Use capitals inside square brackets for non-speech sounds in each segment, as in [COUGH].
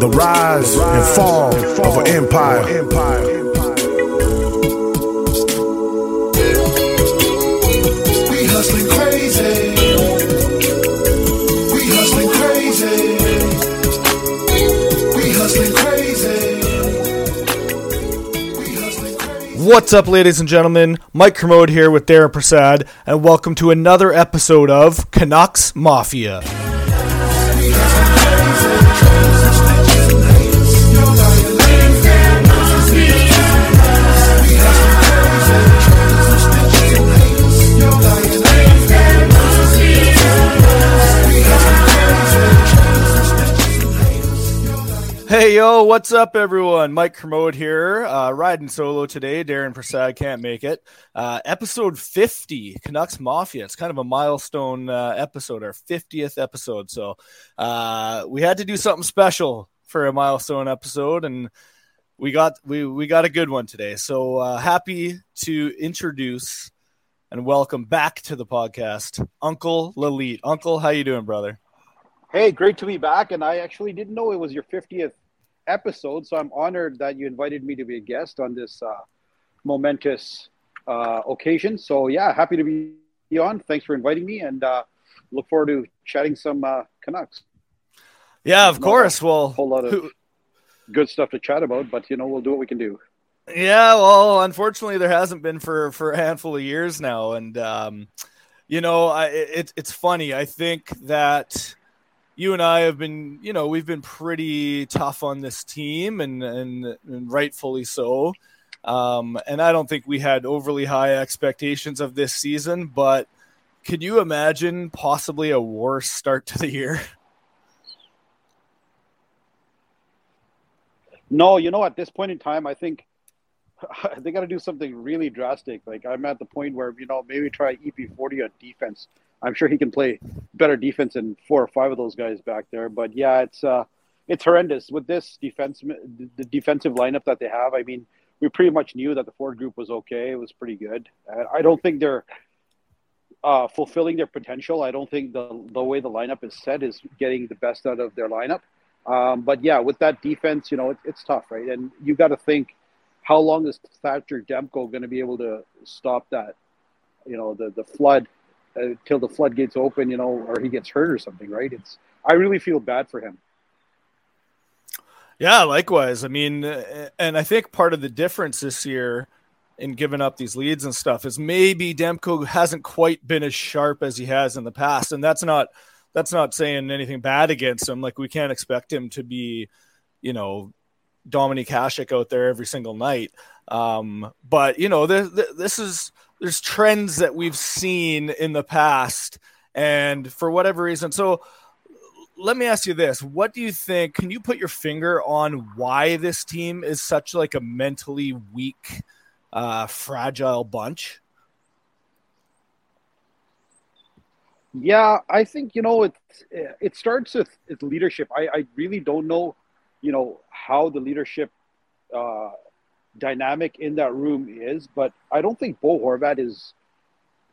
The rise and fall of an empire. We hustling crazy. We hustling crazy. We hustling crazy. We hustling crazy. What's up, ladies and gentlemen? Mike Kermode here with Darren Prasad, and welcome to another episode of Canucks Mafia. Hey yo, what's up, everyone? Mike Kermode here, uh, riding solo today. Darren Prasad can't make it. Uh, episode 50, Canucks Mafia. It's kind of a milestone uh, episode, our 50th episode. So uh, we had to do something special for a milestone episode, and we got we we got a good one today. So uh, happy to introduce and welcome back to the podcast, Uncle Lalit. Uncle, how you doing, brother? Hey, great to be back. And I actually didn't know it was your 50th episode. So I'm honored that you invited me to be a guest on this uh, momentous uh, occasion. So, yeah, happy to be on. Thanks for inviting me and uh, look forward to chatting some uh, Canucks. Yeah, of Not course. A Well, whole lot of who- good stuff to chat about, but, you know, we'll do what we can do. Yeah, well, unfortunately, there hasn't been for for a handful of years now, and um, you know, I, it, it's funny. I think that you and I have been, you know, we've been pretty tough on this team, and and, and rightfully so. Um, and I don't think we had overly high expectations of this season, but can you imagine possibly a worse start to the year? [LAUGHS] No, you know, at this point in time, I think [LAUGHS] they got to do something really drastic. Like I'm at the point where you know maybe try EP40 on defense. I'm sure he can play better defense than four or five of those guys back there. But yeah, it's uh, it's horrendous with this defense, the defensive lineup that they have. I mean, we pretty much knew that the Ford group was okay. It was pretty good. I don't think they're uh, fulfilling their potential. I don't think the the way the lineup is set is getting the best out of their lineup. Um, but yeah, with that defense, you know, it, it's tough, right? And you got to think, how long is Thatcher Demko going to be able to stop that, you know, the the flood uh, till the floodgates open, you know, or he gets hurt or something, right? It's I really feel bad for him. Yeah, likewise. I mean, uh, and I think part of the difference this year in giving up these leads and stuff is maybe Demko hasn't quite been as sharp as he has in the past, and that's not that's not saying anything bad against him. Like we can't expect him to be, you know, Dominik Hasek out there every single night. Um, but you know, this, this is there's trends that we've seen in the past, and for whatever reason, so let me ask you this what do you think can you put your finger on why this team is such like a mentally weak uh fragile bunch Yeah, I think you know it. It starts with, with leadership. I, I really don't know, you know, how the leadership uh, dynamic in that room is, but I don't think Bo Horvat is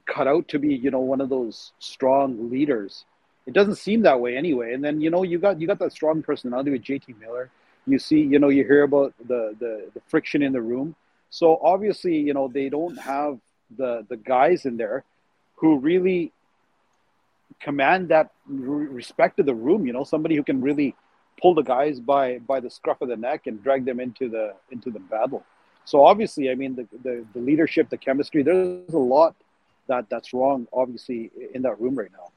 cut out to be, you know, one of those strong leaders. It doesn't seem that way anyway. And then you know you got you got that strong personality with JT Miller. You see, you know, you hear about the the, the friction in the room. So obviously, you know, they don't have the the guys in there who really command that respect of the room. You know, somebody who can really pull the guys by by the scruff of the neck and drag them into the into the battle. So obviously, I mean, the the, the leadership, the chemistry. There's a lot that that's wrong. Obviously, in that room right now.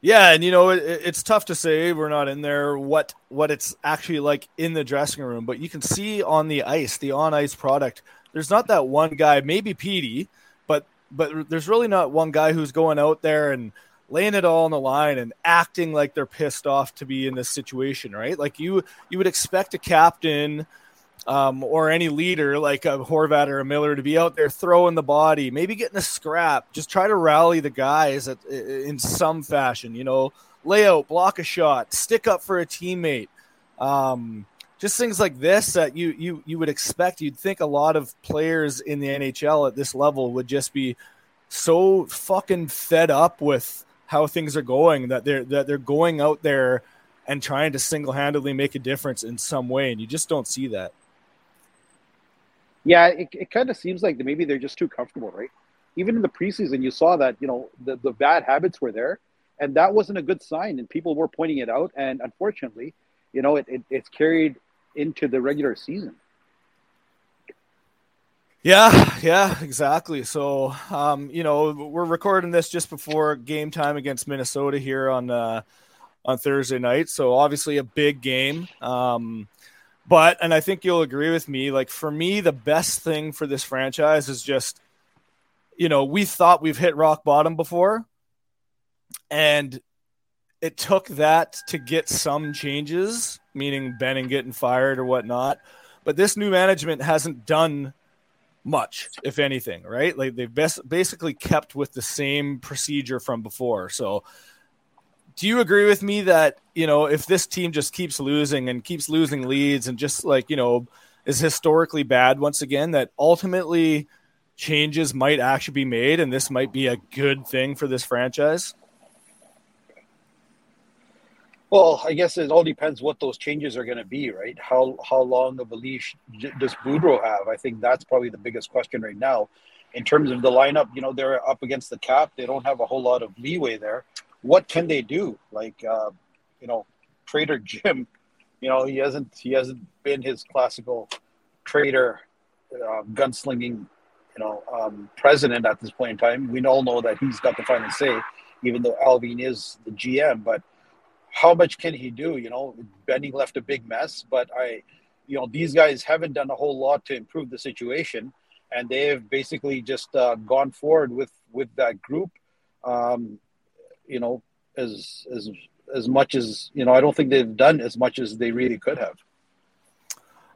yeah and you know it, it's tough to say we're not in there what what it's actually like in the dressing room but you can see on the ice the on ice product there's not that one guy maybe Petey, but but there's really not one guy who's going out there and laying it all on the line and acting like they're pissed off to be in this situation, right? Like you you would expect a captain um, or any leader like a Horvat or a Miller to be out there throwing the body, maybe getting a scrap, just try to rally the guys at, in some fashion, you know, lay out, block a shot, stick up for a teammate. Um, just things like this that you you you would expect. You'd think a lot of players in the NHL at this level would just be so fucking fed up with how things are going that they're that they're going out there and trying to single-handedly make a difference in some way and you just don't see that Yeah, it, it kind of seems like maybe they're just too comfortable, right? Even in the preseason, you saw that you know the, the bad habits were there, and that wasn't a good sign, and people were pointing it out. And unfortunately, you know, it, it it's carried into the regular season. Yeah, yeah, exactly. So, um, you know, we're recording this just before game time against Minnesota here on uh, on Thursday night. So, obviously, a big game. Um, but, and I think you'll agree with me. Like for me, the best thing for this franchise is just, you know, we thought we've hit rock bottom before, and it took that to get some changes, meaning Benning getting fired or whatnot. But this new management hasn't done much, if anything, right? Like they've best, basically kept with the same procedure from before. So, do you agree with me that you know if this team just keeps losing and keeps losing leads and just like you know is historically bad once again, that ultimately changes might actually be made and this might be a good thing for this franchise? Well, I guess it all depends what those changes are going to be, right? How how long of a leash does boudreau have? I think that's probably the biggest question right now. In terms of the lineup, you know, they're up against the cap. They don't have a whole lot of leeway there. What can they do? Like, uh, you know, Trader Jim, [LAUGHS] you know, he hasn't he hasn't been his classical trader, uh, gunslinging, you know, um, president at this point in time. We all know that he's got the final say, even though Allvin is the GM, but how much can he do? You know, Benning left a big mess, but I, you know, these guys haven't done a whole lot to improve the situation, and they have basically just uh, gone forward with with that group. Um, you know, as as as much as you know, I don't think they've done as much as they really could have.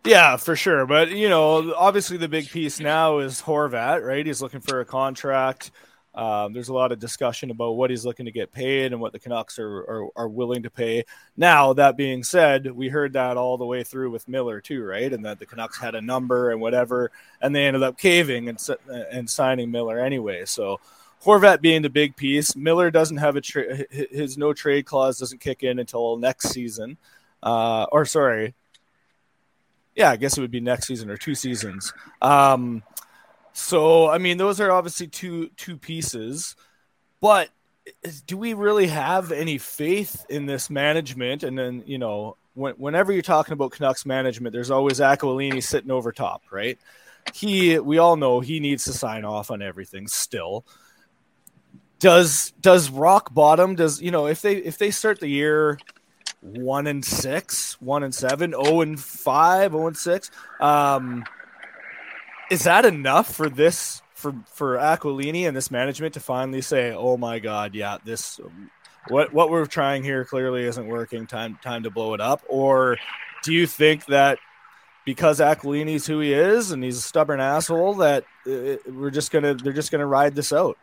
Yeah, for sure. But you know, obviously the big piece now is Horvat, right? He's looking for a contract. Um, there's a lot of discussion about what he's looking to get paid and what the Canucks are, are, are willing to pay. Now, that being said, we heard that all the way through with Miller too, right? And that the Canucks had a number and whatever, and they ended up caving and and signing Miller anyway. So Horvat being the big piece, Miller doesn't have a tra- his no trade clause doesn't kick in until next season, uh, or sorry, yeah, I guess it would be next season or two seasons. Um, so I mean, those are obviously two two pieces, but do we really have any faith in this management? And then you know, when, whenever you're talking about Canucks management, there's always Aquilini sitting over top, right? He, we all know he needs to sign off on everything still. Does does rock bottom? Does you know if they if they start the year one and six, one and seven, oh and five, oh and six, um, is that enough for this for for Aquilini and this management to finally say, "Oh my God, yeah, this what what we're trying here clearly isn't working. Time time to blow it up." Or do you think that because Aquilini's who he is and he's a stubborn asshole that uh, we're just gonna they're just gonna ride this out?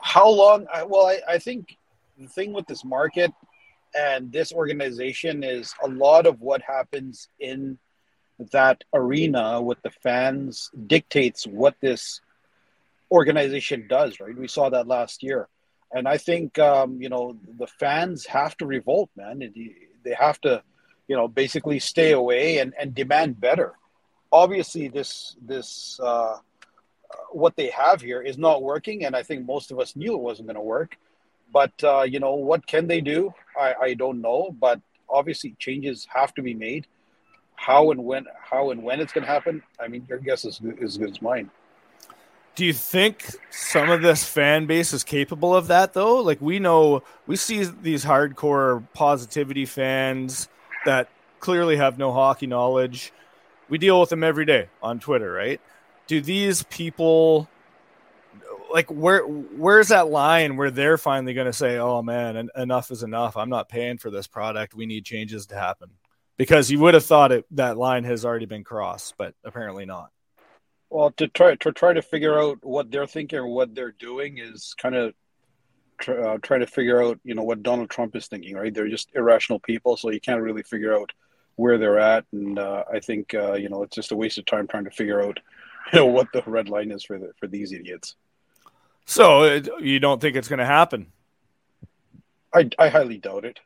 How long? Well, I, I think the thing with this market and this organization is a lot of what happens in that arena with the fans dictates what this organization does, right? We saw that last year. And I think, um, you know, the fans have to revolt, man. They have to, you know, basically stay away and, and demand better. Obviously, this, this, uh, what they have here is not working. And I think most of us knew it wasn't going to work. But, uh, you know, what can they do? I, I don't know. But obviously, changes have to be made how and when how and when it's going to happen i mean your guess is as good as mine Do you think some of this fan base is capable of that though? Like we know we see these hardcore positivity fans that clearly have no hockey knowledge. We deal with them every day on Twitter, right? Do these people like where where's that line where they're finally going to say, "Oh man, en- enough is enough. I'm not paying for this product. We need changes to happen." Because you would have thought it that line has already been crossed, but apparently not. well to try to try to figure out what they're thinking or what they're doing is kind of try, uh, try to figure out you know what donald trump is thinking right they're just irrational people so you can't really figure out where they're at and uh, i think uh, you know it's just a waste of time trying to figure out you [LAUGHS] know what the red line is for the for these idiots So it, you don't think it's going to happen? i i highly doubt it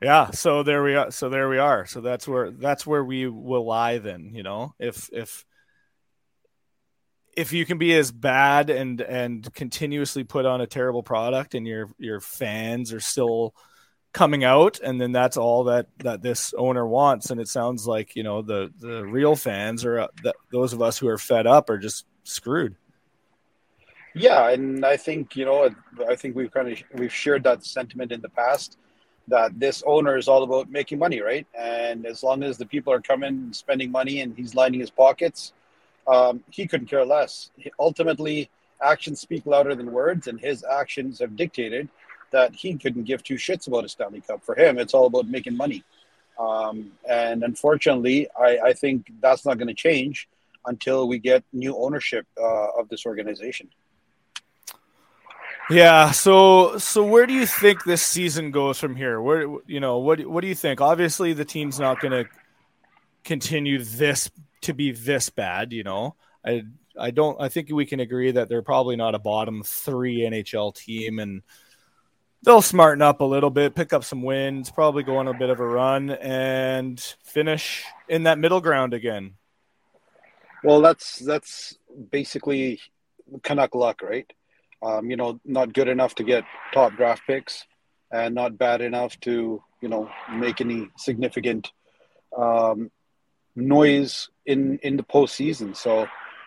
Yeah, so there we are. So there we are. So that's where that's where we will lie then, you know. If if if you can be as bad and and continuously put on a terrible product and your your fans are still coming out and then that's all that that this owner wants and it sounds like, you know, the the real fans or uh, those of us who are fed up are just screwed. Yeah, and I think you know, I think we've kind of we've shared that sentiment in the past that this owner is all about making money, right? And as long as the people are coming and spending money and he's lining his pockets, um, he couldn't care less. He, ultimately, actions speak louder than words, and his actions have dictated that he couldn't give two shits about a Stanley Cup. For him, it's all about making money. Um, and unfortunately, I, I, think that's not going to change until we get new ownership uh, of this organization. Yeah. So so where do you think this season goes from here? Where you know what what do you think? Obviously, the team's not going to continue this to be this bad. You know, I I don't. I think we can agree that they're probably not a bottom three NHL team, and they'll smarten up a little bit, pick up some wins, probably go on a bit of a run, and finish in that middle ground again. Well, that's that's basically Canuck luck, right? um, you know, not good enough to get top draft picks and not bad enough to, you know, make any significant um, noise in, in the postseason. So,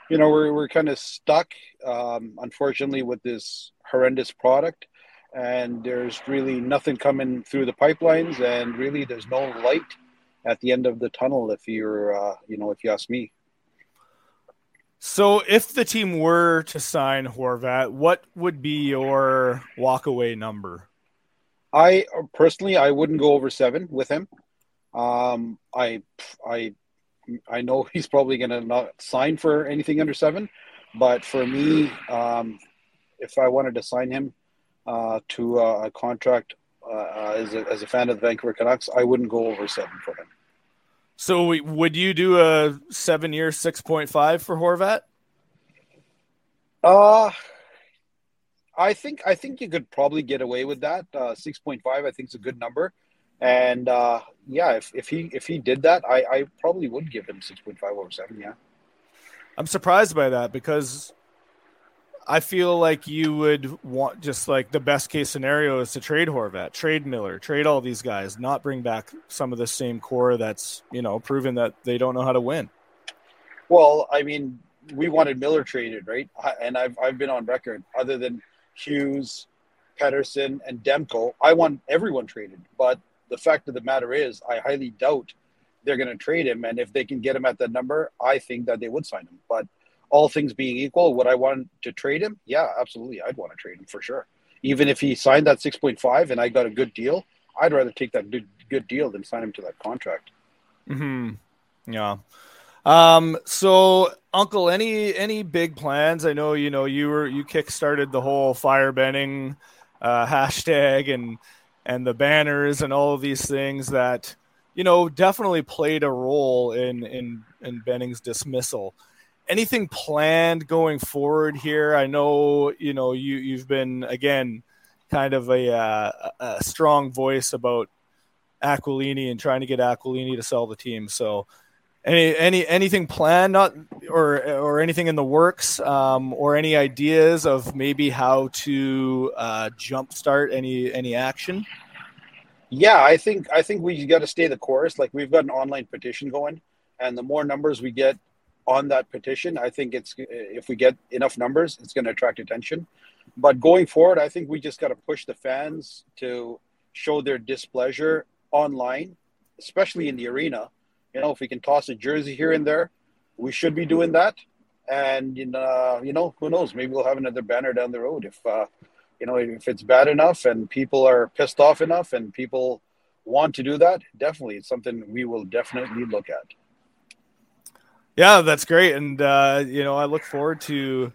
you know, we're, we're kind of stuck, um, unfortunately, with this horrendous product. And there's really nothing coming through the pipelines, and really there's no light at the end of the tunnel. If you're, uh, you know, if you ask me. So, if the team were to sign Horvat, what would be your walkaway number? I personally, I wouldn't go over seven with him. Um, I, I, I know [LAUGHS] he's probably going to not sign for anything under seven, but for me, um, if I wanted to sign him uh, to a contract uh, as, a, as a fan of the Vancouver Canucks, I wouldn't go over seven for him. So would you do a seven year six point five for Horvat? Uh I think I think you could probably get away with that. Uh, six point five, I think, is a good number. And uh, yeah, if, if he if he did that, I, I probably would give him six point five over seven. Yeah, I'm surprised by that because I feel like you would want just like the best case scenario is to trade Horvat, trade Miller, trade all these guys, not bring back some of the same core that's you know proven that they don't know how to win. Well, I mean, we wanted Miller traded, right? And I've I've been on record. Other than Hughes, Pettersson, and Demko, I want everyone traded. But the fact of the matter is, I highly doubt they're going to trade him. And if they can get him at that number, I think that they would sign him. But all things being equal, would I want to trade him? Yeah, absolutely. I'd want to trade him for sure. Even if he signed that 6.5 and I got a good deal, I'd rather take that good, good deal than sign him to that contract. Hmm. Yeah. Um. So, Uncle, any any big plans? I know you know you were you kickstarted the whole fire Benning uh, [LAUGHS] hashtag and and the banners and all of these things that you know definitely played a role in in in Benning's dismissal anything planned going forward here? I know you know you you've been again kind of a, uh, a strong voice about Aquilini and trying to get Aquilini to sell the team. So any any anything planned not or or anything in the works um, or any ideas of maybe how to uh, jumpstart any any action? Yeah, I think I think we got to stay the course. Like we've got an online petition going, and the more numbers we get on that petition. I think it's if we get enough numbers, it's going to attract attention. But going forward, I think we just got to push the fans to show their displeasure online, especially in the arena. You know, if we can toss a jersey here and there, we should be doing that. And uh, you know, who knows? Maybe we'll have another banner down the road if uh, you know if it's bad enough and people are pissed off enough and people want to do that. Definitely, it's something we will definitely look at. Yeah, that's great, and uh, you know I look forward to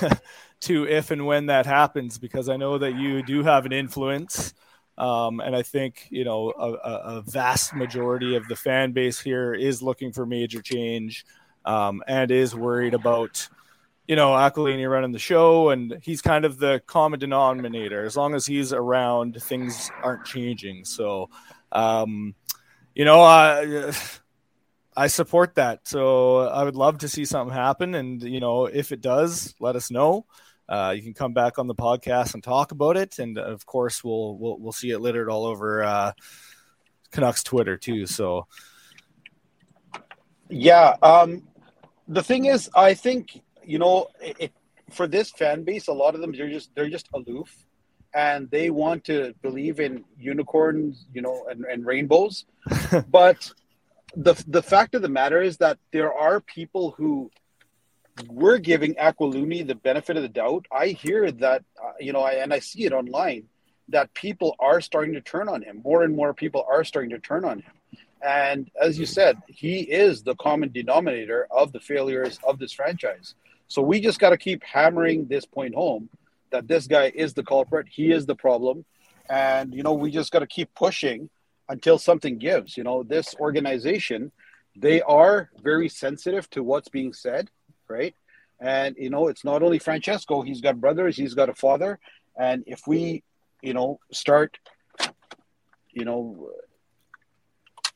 [LAUGHS] to if and when that happens because I know that you do have an influence, um, and I think you know a, a, vast majority of the fan base here is looking for major change um, and is worried about you know, Aquilini running the show, and he's kind of the common denominator. As long as he's around, things aren't changing. So, um, you know, I I support that. So I would love to see something happen, and you know, if it does, let us know. Uh, you can come back on the podcast and talk about it, and of course, we'll we'll, we'll see it littered all over uh, Canucks Twitter too. So, Yeah. Um, the thing is, I think you know, it, it, for this fan base, a lot of them they're just they're just aloof, and they want to believe in unicorns, you know, and, and rainbows. [LAUGHS] but the the fact of the matter is that there are people who we're giving Aquilini the benefit of the doubt. I hear that, uh, you know, I, and I see it online that people are starting to turn on him. More and more people are starting to turn on him. And as you said, he is the common denominator of the failures of this franchise. So we just got to keep hammering this point home that this guy is the culprit. He is the problem. And, you know, we just got to keep pushing until something gives. You know, this organization, they are very sensitive to what's being said, right? And, you know, it's not only Francesco, he's got brothers, he's got a father. And if we, you know, start, you know,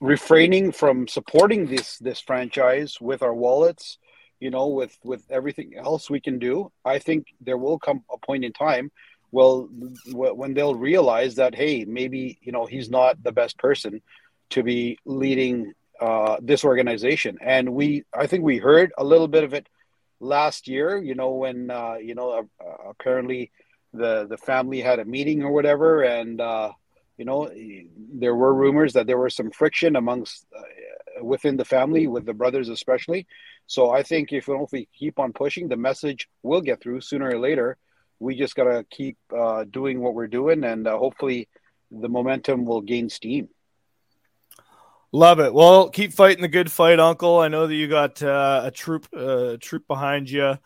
refraining from supporting this this franchise with our wallets you know with with everything else we can do i think there will come a point in time well when they'll realize that hey maybe you know he's not the best person to be leading uh, this organization. And we i think we heard a little bit of it last year you know when uh, you know uh, apparently the the family had a meeting or whatever. And uh, you know there were rumors that there was some friction amongst uh, within the family with the brothers especially. So i think if, if we keep on pushing the message will get through sooner or later we just got to keep uh, doing what we're doing and uh, hopefully the momentum will gain steam Love it. Well, keep fighting the good fight, Uncle. I know that you got uh, a troop, uh, troop behind you.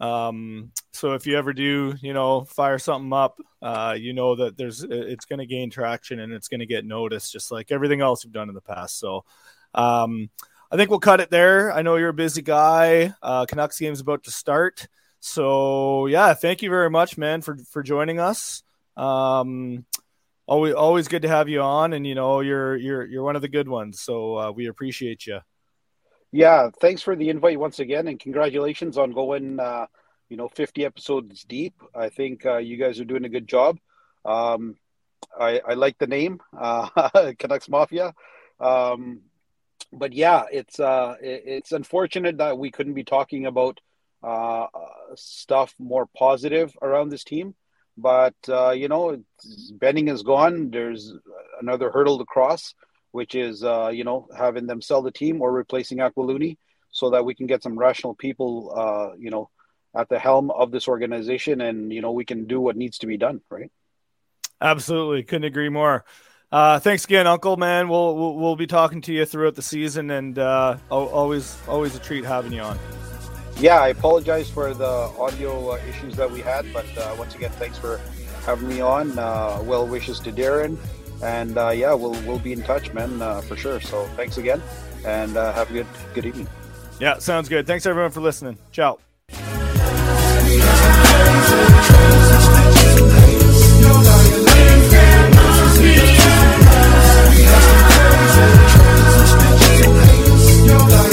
Um, so if you ever do, you know, fire something up, uh, you know that there's it's going to gain traction and it's going to get noticed, just like everything else you've done in the past. So, um, I think we'll cut it there. I know you're a busy guy. Uh, Canucks game's about to start, so yeah, thank you very much, man, for for joining us. Um, always always good to have you on, and you know you're you're you're one of the good ones, so uh, we appreciate you. Yeah, thanks for the invite once again, and congratulations on going, uh, you know, 50 episodes deep. I think uh, you guys are doing a good job. Um, I, I like the name, uh, [LAUGHS] Canucks Mafia. Um, but yeah, it's uh, it, it's unfortunate that we couldn't be talking about uh, stuff more positive around this team. But uh, you know, Benning is gone. There's another hurdle to cross which is uh, you know having them sell the team or replacing Aquilini, so that we can get some rational people, uh, you know, at the helm of this organization, and you know we can do what needs to be done. Right. Absolutely, couldn't agree more. Uh, thanks again, Uncle. Man, we'll, we'll, we'll be talking to you throughout the season, and uh, always always a treat having you on yeah, I apologize for the audio uh, issues that we had, but uh, once again, thanks for having me on. Uh, well wishes to Darren, and uh, yeah, we'll we'll be in touch, man, uh, for sure. So thanks again, and uh, have a good good evening. Yeah, sounds good. Thanks everyone for listening. Ciao. You're